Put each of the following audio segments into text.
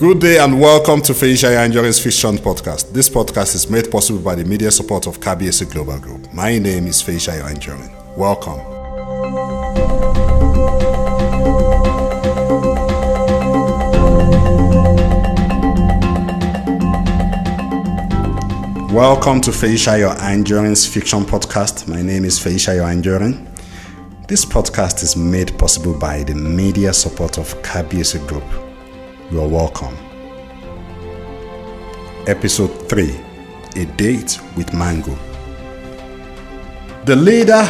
Good day and welcome to Feisha Anjorin's Fiction Podcast. This podcast is made possible by the media support of KBS Global Group. My name is Feisha Anjorin. Welcome. Welcome to Feisha Anjorin's Fiction Podcast. My name is Feisha Anjorin. This podcast is made possible by the media support of KBS Group. You are welcome. Episode 3 A Date with Mango. The leader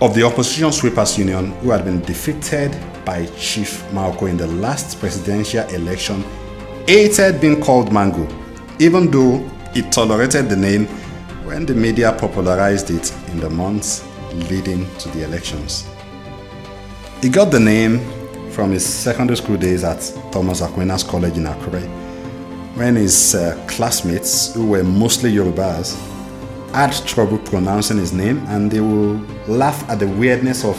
of the opposition sweepers union, who had been defeated by Chief Malco in the last presidential election, hated being called Mango, even though he tolerated the name when the media popularized it in the months leading to the elections. He got the name from his secondary school days at Thomas Aquinas College in Akure, when his uh, classmates, who were mostly Yorubas, had trouble pronouncing his name and they will laugh at the weirdness of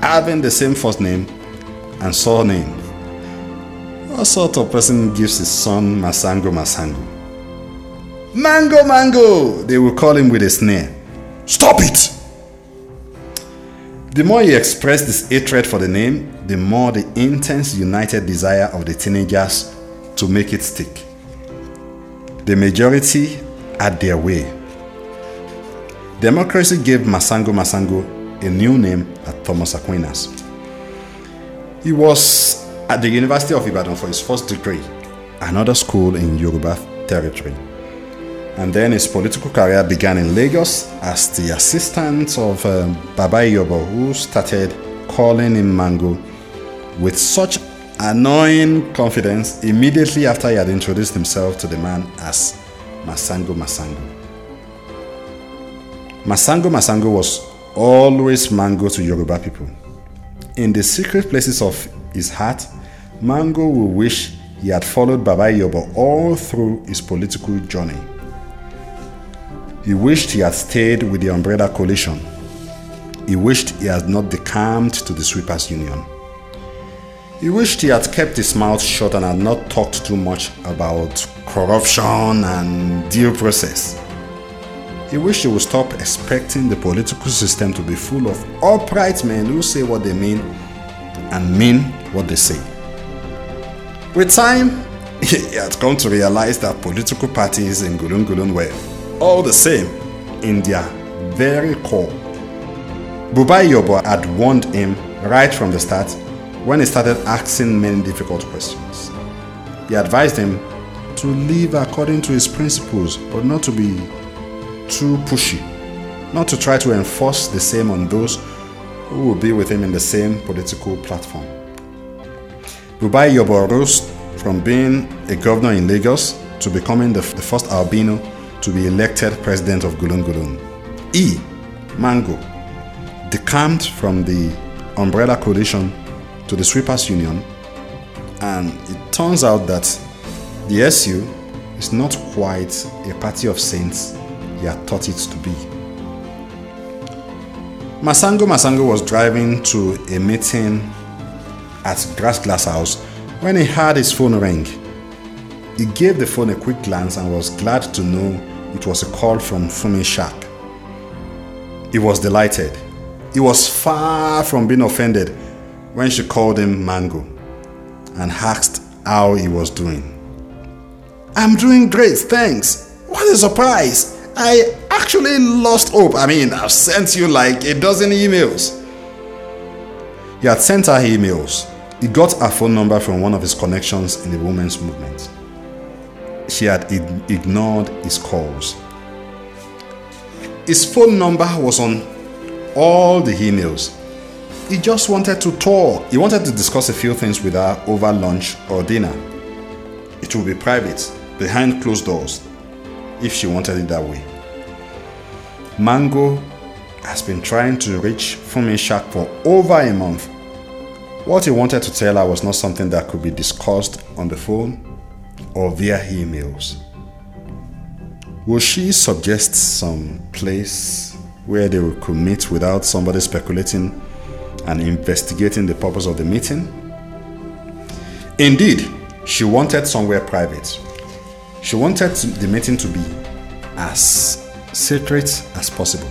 having the same first name and surname. What sort of person gives his son Masango Masango? Mango Mango! They will call him with a sneer. Stop it! The more he expressed his hatred for the name, the more the intense united desire of the teenagers to make it stick. The majority had their way. Democracy gave Masango Masango a new name at Thomas Aquinas. He was at the University of Ibadan for his first degree, another school in Yoruba territory. And then his political career began in Lagos as the assistant of um, Baba Yobo, who started calling him Mango with such annoying confidence immediately after he had introduced himself to the man as Masango Masango. Masango Masango was always Mango to Yoruba people. In the secret places of his heart, Mango will wish he had followed Baba Yobo all through his political journey. He wished he had stayed with the Umbrella Coalition. He wished he had not decamped to the Sweepers Union. He wished he had kept his mouth shut and had not talked too much about corruption and due process. He wished he would stop expecting the political system to be full of upright men who say what they mean and mean what they say. With time, he had come to realize that political parties in Gulun Gulun were all the same in their very core. Baba Yobo had warned him right from the start when he started asking many difficult questions. He advised him to live according to his principles, but not to be too pushy, not to try to enforce the same on those who will be with him in the same political platform. Baba Yobo rose from being a governor in Lagos to becoming the, the first albino to be elected president of Gulun Gulun. E. Mango decamped from the Umbrella Coalition to the Sweepers Union, and it turns out that the SU is not quite a party of saints he had thought it to be. Masango Masango was driving to a meeting at Grass Glass House when he heard his phone ring. He gave the phone a quick glance and was glad to know it was a call from Funmi Shark. He was delighted. He was far from being offended when she called him Mango and asked how he was doing. I'm doing great, thanks. What a surprise! I actually lost hope. I mean, I've sent you like a dozen emails. He had sent her emails. He got her phone number from one of his connections in the women's movement. She had ignored his calls. His phone number was on all the emails. He just wanted to talk. He wanted to discuss a few things with her over lunch or dinner. It would be private, behind closed doors, if she wanted it that way. Mango has been trying to reach Funmi Shark for over a month. What he wanted to tell her was not something that could be discussed on the phone or via emails. Will she suggest some place where they could meet without somebody speculating and investigating the purpose of the meeting? Indeed, She wanted somewhere private. She wanted the meeting to be as secret as possible.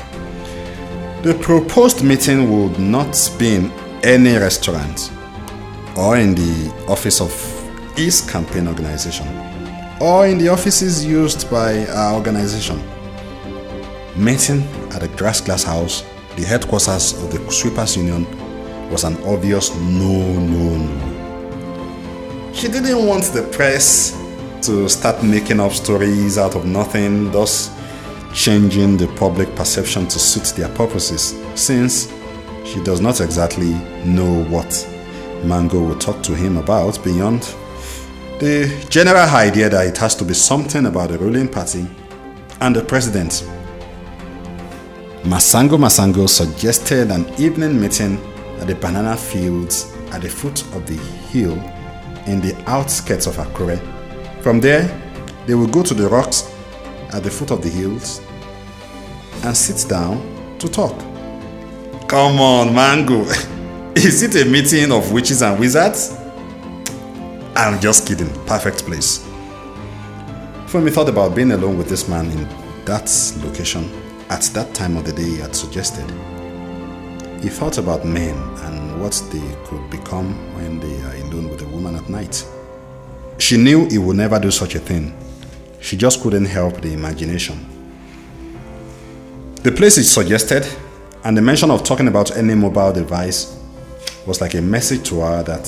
The proposed meeting would not be in any restaurant or in the office of his campaign organization or in the offices used by our organization. Meeting at the Grass Glass House, the headquarters of the Sweepers Union, was an obvious no, no, no. She didn't want the press to start making up stories out of nothing, thus changing the public perception to suit their purposes, since she does not exactly know what Mango will talk to him about beyond the general idea that it has to be something about the ruling party and the president. Masango Masango suggested an evening meeting at the banana fields at the foot of the hill in the outskirts of Akure. From there, they will go to the rocks at the foot of the hills and sit down to talk. Come on, Mango. Is it a meeting of witches and wizards? I'm just kidding. Perfect place. Funmi thought about being alone with this man in that location at that time of the day he had suggested. He thought about men and what they could become when they are alone with a woman at night. She knew he would never do such a thing. She just couldn't help the imagination. The place he suggested and the mention of talking about any mobile device was like a message to her that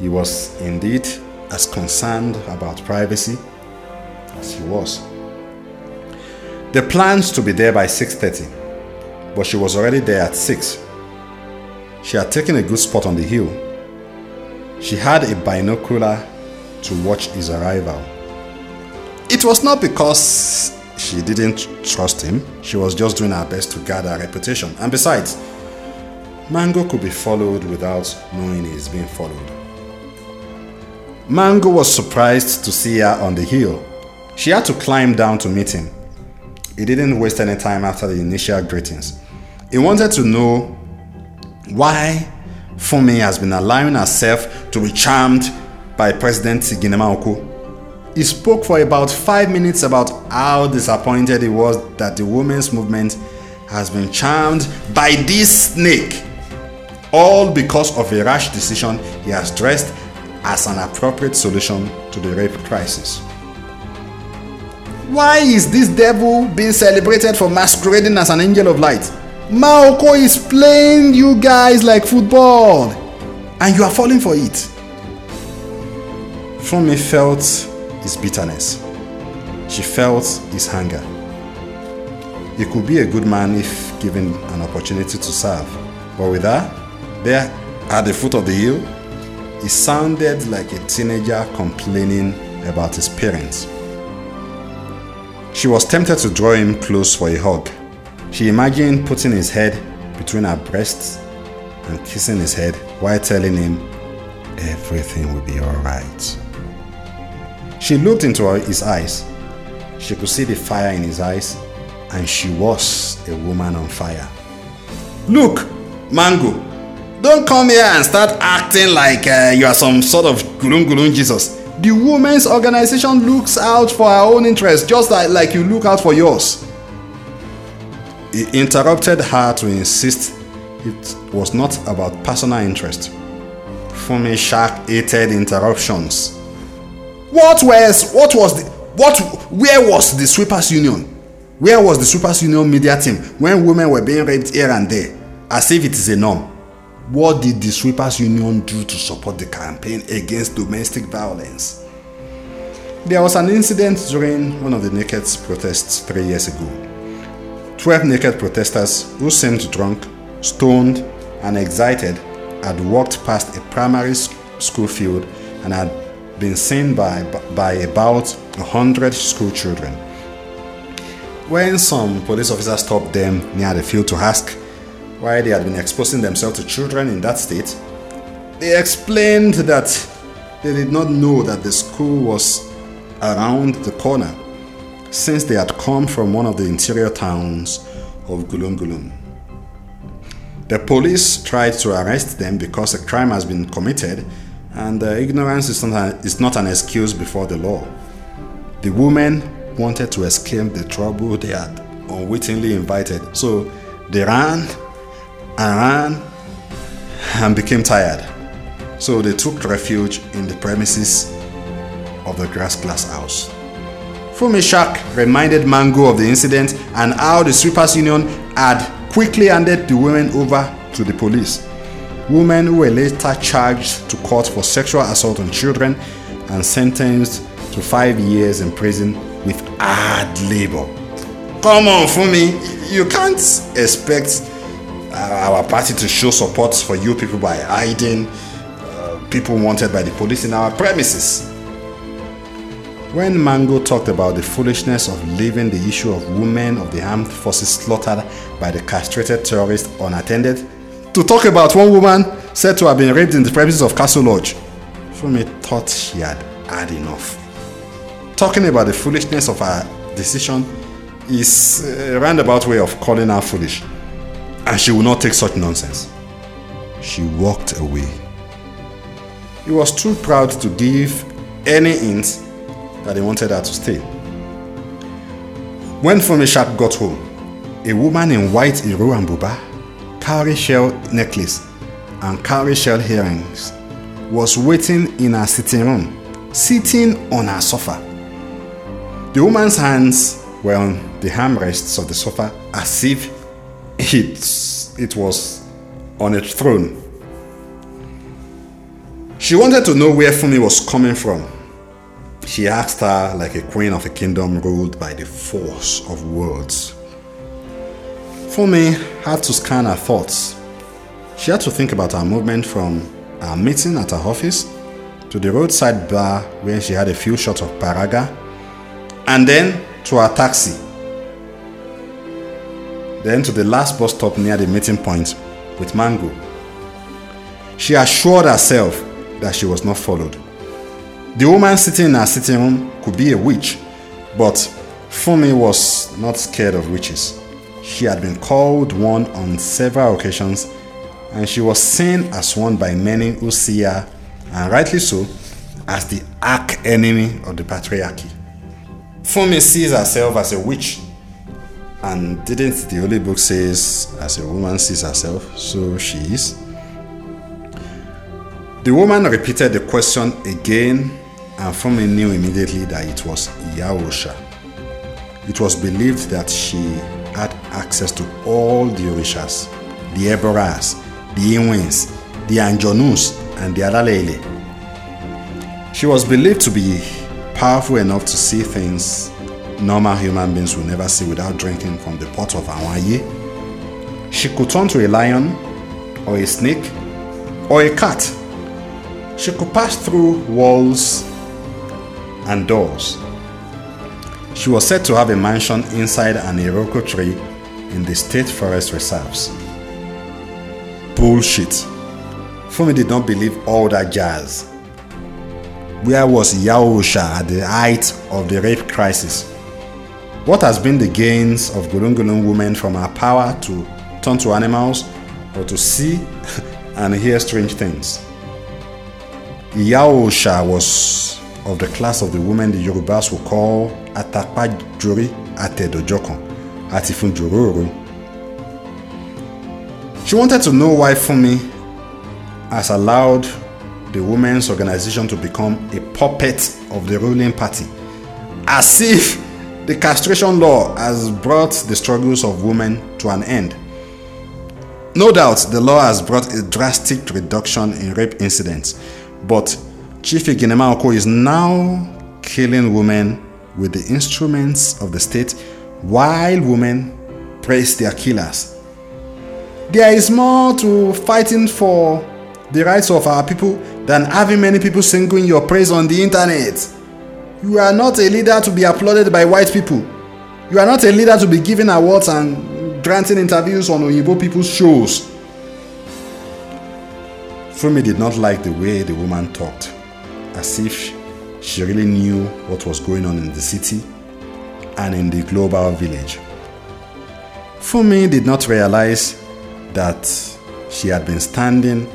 he was indeed as concerned about privacy as he was. The plans to be there by 6:30, but she was already there at 6. She had taken a good spot on the hill. She had a binocular to watch his arrival. It was not because she didn't trust him, she was just doing her best to guard her reputation. And besides, Mango could be followed without knowing he is being followed. Mango was surprised to see her on the hill. She had to climb down to meet him. He didn't waste any time after the initial greetings. He wanted to know why Funmi has been allowing herself to be charmed by President Iginema Oko. He spoke for about five minutes about how disappointed he was that the women's movement has been charmed by this snake, all because of a rash decision he has dressed as an appropriate solution to the rape crisis. Why is this devil being celebrated for masquerading as an angel of light? Maoko is playing you guys like football and you are falling for it. Funmi felt his bitterness. She felt his hunger. He could be a good man if given an opportunity to serve. But with her, there at the foot of the hill, he sounded like a teenager complaining about his parents. She was tempted to draw him close for a hug. She imagined putting his head between her breasts and kissing his head while telling him everything will be alright. She looked into his eyes. She could see the fire in his eyes, and she was a woman on fire. Look, Mango, don't come here and start acting like uh, you are some sort of gulun gulun Jesus. The women's organization looks out for our own interests just like, like you look out for yours. He interrupted her to insist it was not about personal interest. Funmi Shark hated interruptions. What was what was the what where was the sweepers union? Where was the sweepers union media team when women were being raped here and there as if it is a norm? What did the Sweepers Union do to support the campaign against domestic violence? There was an incident during one of the naked protests three years ago. Twelve naked protesters who seemed drunk, stoned, and excited had walked past a primary school field and had been seen by, by about a hundred school children. When some police officers stopped them near the field to ask why they had been exposing themselves to children in that state, they explained that they did not know that the school was around the corner since they had come from one of the interior towns of Gulum Gulum. The police tried to arrest them because a crime has been committed, and ignorance is not, is not an excuse before the law. The women wanted to escape the trouble they had unwittingly invited, so they ran and ran and became tired. So they took refuge in the premises of the grass glass house. Funmi Shark reminded Mango of the incident and how the sweepers union had quickly handed the women over to the police. Women were later charged to court for sexual assault on children and sentenced to five years in prison with hard labor. Come on, Funmi, you can't expect our party to show support for you people by hiding uh, people wanted by the police in our premises. When Mango talked about the foolishness of leaving the issue of women of the armed forces slaughtered by the castrated terrorists unattended, to talk about one woman said to have been raped in the premises of Castle Lodge, Funmi thought she had had enough. Talking about the foolishness of her decision is a roundabout way of calling her foolish, and she will not take such nonsense. She walked away. He was too proud to give any hint that he wanted her to stay. When Funmi Shark got home, a woman in white Iro and Buba, cowrie shell necklace, and cowrie shell earrings was waiting in her sitting room, sitting on her sofa. The woman's hands were on the armrests of the sofa as if it, it was on a throne. She wanted to know where Funmi was coming from she asked her like a queen of a kingdom ruled by the force of words. Funmi had to scan her thoughts. She had to think about her movement from her meeting at her office to the roadside bar where she had a few shots of paraga, and then to her taxi. Then to the last bus stop near the meeting point with Mango. She assured herself that she was not followed. The woman sitting in her sitting room could be a witch, but Funmi was not scared of witches. She had been called one on several occasions, and she was seen as one by many who see her, and rightly so, as the arch enemy of the patriarchy. Funmi sees herself as a witch, and didn't the Holy Book says as a woman sees herself, so she is? The woman repeated the question again and Funmi knew immediately that it was Iya Oosha. It was believed that she had access to all the Orishas, the Eboras, the Iwins, the Anjonus, and the Alalele. She was believed to be powerful enough to see things normal human beings will never see without drinking from the pot of Awaye. She could turn to a lion, or a snake, or a cat. She could pass through walls and doors. She was said to have a mansion inside an Iroko tree in the state forest reserves. Bullshit. Funmi did not believe all that jazz. Where was Iya Oosha at the height of the rape crisis? What has been the gains of Gulungulung women from her power to turn to animals or to see and hear strange things? Iya Oosha was of the class of the women the Yorubas will call Atapajori Atedojokan, Atifun Jororo. She wanted to know why Funmi has allowed the women's organization to become a puppet of the ruling party, as if the castration law has brought the struggles of women to an end. No doubt the law has brought a drastic reduction in rape incidents, but Chief Iginema Oko is now killing women with the instruments of the state while women praise their killers. There is more to fighting for the rights of our people than having many people singing your praise on the internet. You are not a leader to be applauded by white people. You are not a leader to be given awards and granting interviews on Oyibo people's shows. Funmi did not like the way the woman talked as if she really knew what was going on in the city and in the global village. Funmi did not realize that she had been standing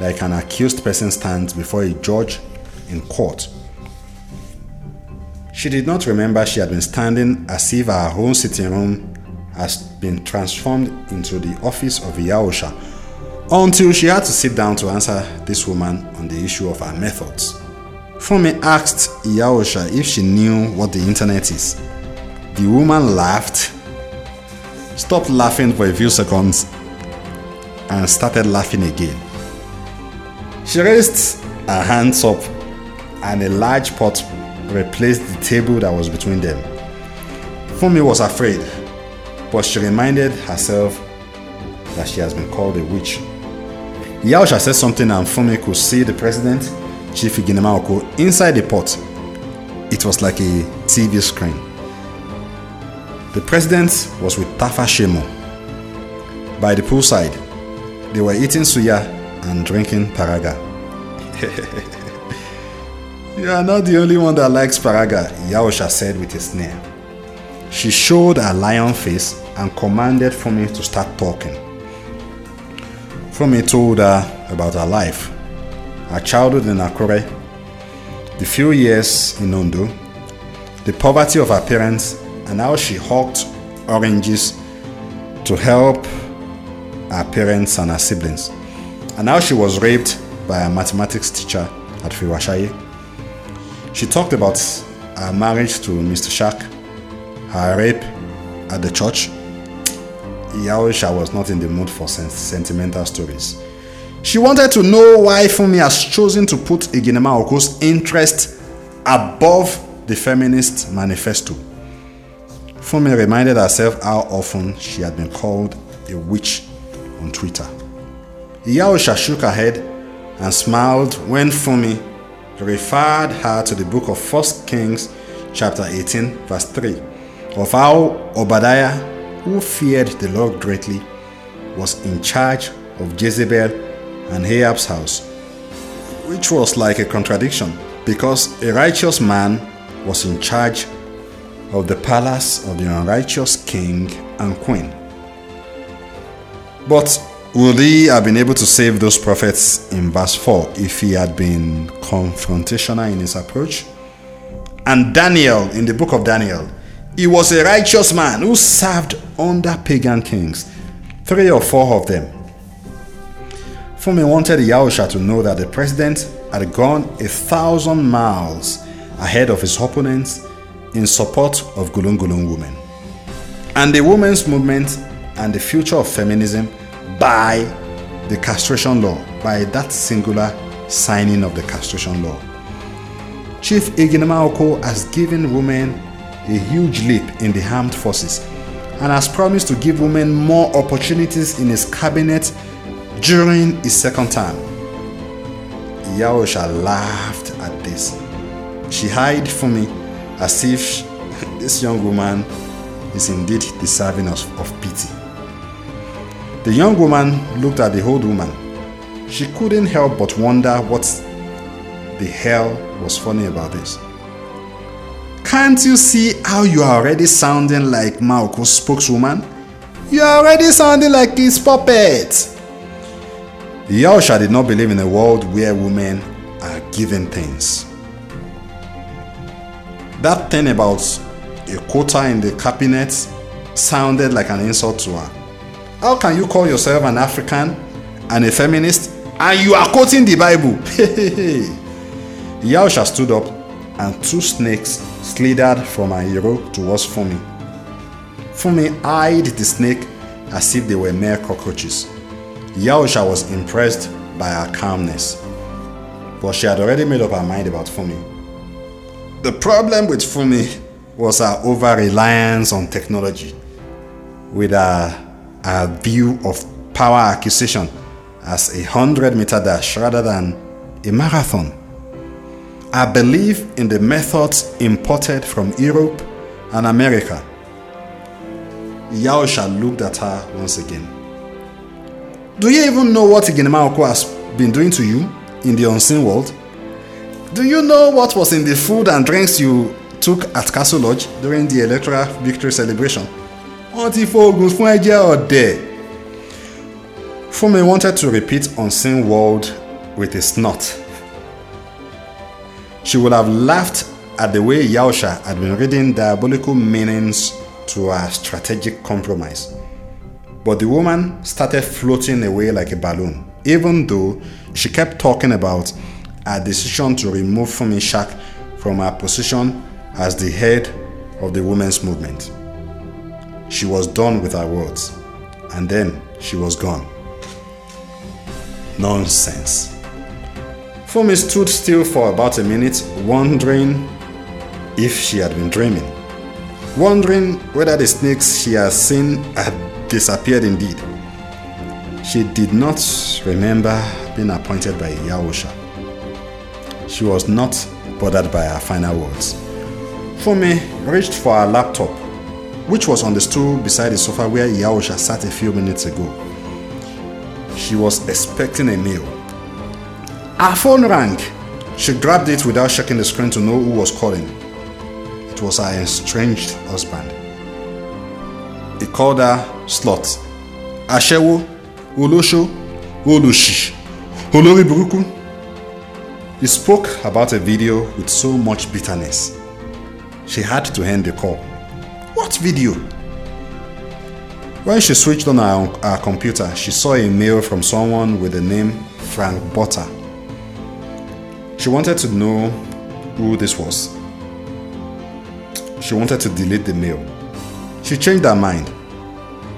like an accused person stands before a judge in court. She did not remember she had been standing as if her own sitting room has been transformed into the office of Iya Oosha until she had to sit down to answer this woman on the issue of her methods. Funmi asked Iya Oosha if she knew what the internet is. The woman laughed, stopped laughing for a few seconds, and started laughing again. She raised her hands up, and a large pot replaced the table that was between them. Funmi was afraid, but she reminded herself that she has been called a witch. Iya Oosha said something, and Funmi could see the president, Chief Iginema inside the pot. It was like a TV screen. The president was with Tafa Shemo. By the poolside, they were eating suya and drinking paraga. you are not the only one that likes paraga, Iya Oosha said with a sneer. She showed her lion face and commanded Funmi to start talking. Funmi told her about her life, her childhood in Akure, the few years in Ondo, the poverty of her parents, and how she hawked oranges to help her parents and her siblings, and how she was raped by a mathematics teacher at Fiwasaye. She talked about her marriage to Mr. Shark, her rape at the church. Iya Oosha was not in the mood for sentimental stories. She wanted to know why Funmi has chosen to put Iginema Oko's interest above the feminist manifesto. Funmi reminded herself how often she had been called a witch on Twitter. Iya Oosha shook her head and smiled when Funmi referred her to the book of 1 Kings chapter 18 verse 3 of how Obadiah, who feared the Lord greatly, was in charge of Jezebel and Ahab's house, which was like a contradiction because a righteous man was in charge of the palace of the unrighteous king and queen. But would he have been able to save those prophets in verse 4 if he had been confrontational in his approach? And Daniel, in the book of Daniel, he was a righteous man who served under pagan kings, three or four of them. Funmi wanted Iya Oosha to know that the president had gone a thousand miles ahead of his opponents in support of Gulung Gulung women. And the women's movement and the future of feminism by the castration law, by that singular signing of the castration law. Chief Iginema Oko has given women a huge leap in the armed forces and has promised to give women more opportunities in his cabinet during his second term. Iya Oosha laughed at this. She eyed Funmi as if this young woman is indeed deserving of, of pity. The young woman looked at the old woman. She couldn't help but wonder what the hell was funny about this. Can't you see how you are already sounding like Maoko's spokeswoman? You are already sounding like his puppet. Iya Oosha did not believe in a world where women are given things. That thing about a quota in the cabinet sounded like an insult to her. How can you call yourself an African and a feminist and you are quoting the Bible? Iya Oosha stood up and two snakes slithered from her hero towards Funmi. Funmi eyed the snake as if they were mere cockroaches. Iya Oosha was impressed by her calmness, but she had already made up her mind about Funmi. The problem with Funmi was her over reliance on technology, with her, her view of power acquisition as a 100 meter dash rather than a marathon. I believe in the methods imported from Europe and America. Iya Oosha looked at her once again. Do you even know what Iginema Oko has been doing to you in the unseen world? Do you know what was in the food and drinks you took at Castle Lodge during the electoral victory celebration? Auntie Fogus fún ẹjẹ́ ọ̀dẹ̀. Funmi wanted to repeat unseen world with a snort. She would have laughed at the way Iya Oosha had been reading diabolical meanings to her strategic compromise. But the woman started floating away like a balloon, even though she kept talking about her decision to remove Funmi Shark from her position as the head of the women's movement. She was done with her words, and then she was gone. Nonsense. Funmi stood still for about a minute, wondering if she had been dreaming, wondering whether the snakes she had seen had disappeared indeed. She did not remember being appointed by Iya Oosha. She was not bothered by her final words. Funmi reached for her laptop, which was on the stool beside the sofa where Iya Oosha sat a few minutes ago. She was expecting a mail. Her phone rang. She grabbed it without checking the screen to know who was calling. It was her estranged husband. He called her slut, Ashewo, Olosho, Oloshi, Olori Buruku. He spoke about a video with so much bitterness. She had to end the call. What video? When she switched on her, her computer, she saw a mail from someone with the name Frank Butter. She wanted to know who this was. She wanted to delete the mail. She changed her mind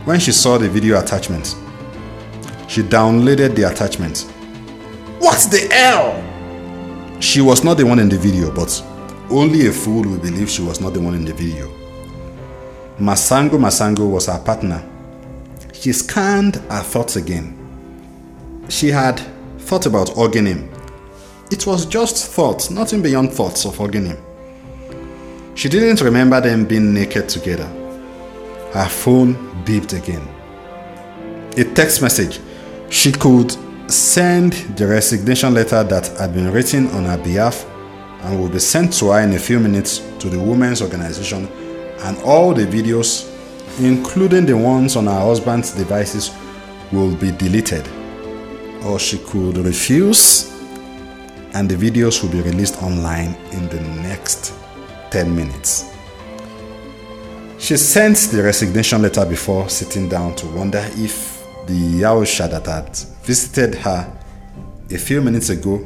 when she saw the video attachment. She downloaded the attachment. What the hell? She was not the one in the video, but only a fool will believe she was not the one in the video. Masango Masango was her partner. She scanned her thoughts again. She had thought about hugging him. It was just thoughts, nothing beyond thoughts of hugging him. She didn't remember them being naked together. Her phone beeped again. A text message. She could send the resignation letter that had been written on her behalf and will be sent to her in a few minutes to the women's organization and all the videos, including the ones on her husband's devices, will be deleted. Or she could refuse and the videos will be released online in the next 10 minutes. She sent the resignation letter before sitting down to wonder if the Iya Oosha that had visited her a few minutes ago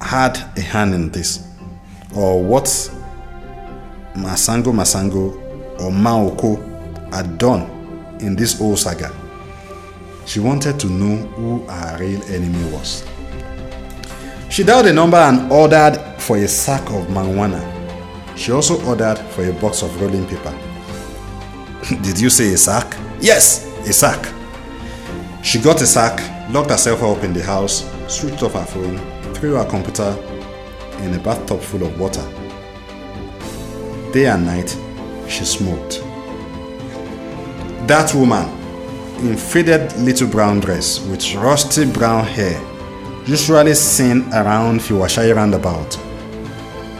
had a hand in this, or what Masango Masango or Maoko had done in this whole saga. She wanted to know who her real enemy was. She dialed a number and ordered for a sack of marijuana. She also ordered for a box of rolling paper. Did you say a sack? Yes, a sack. She got a sack, locked herself up in the house, switched off her phone, threw her computer in a bathtub full of water. Day and night, she smoked. That woman, in faded little brown dress with rusty brown hair, usually seen around Fiwasaye roundabout,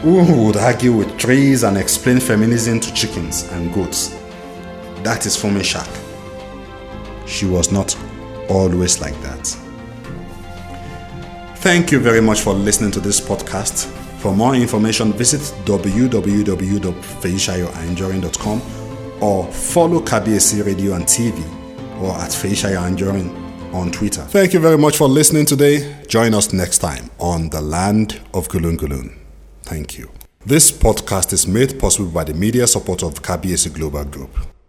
who would argue with trees and explain feminism to chickens and goats. That is Funmi Shark. She was not always like that. Thank you very much for listening to this podcast. For more information, visit www.feishayoanjorin.com or follow KBSC Radio and TV or at Feyisayo Anjorin on Twitter. Thank you very much for listening today. Join us next time on the land of Gulun Gulun. Thank you. This podcast is made possible by the media support of KBSC Global Group.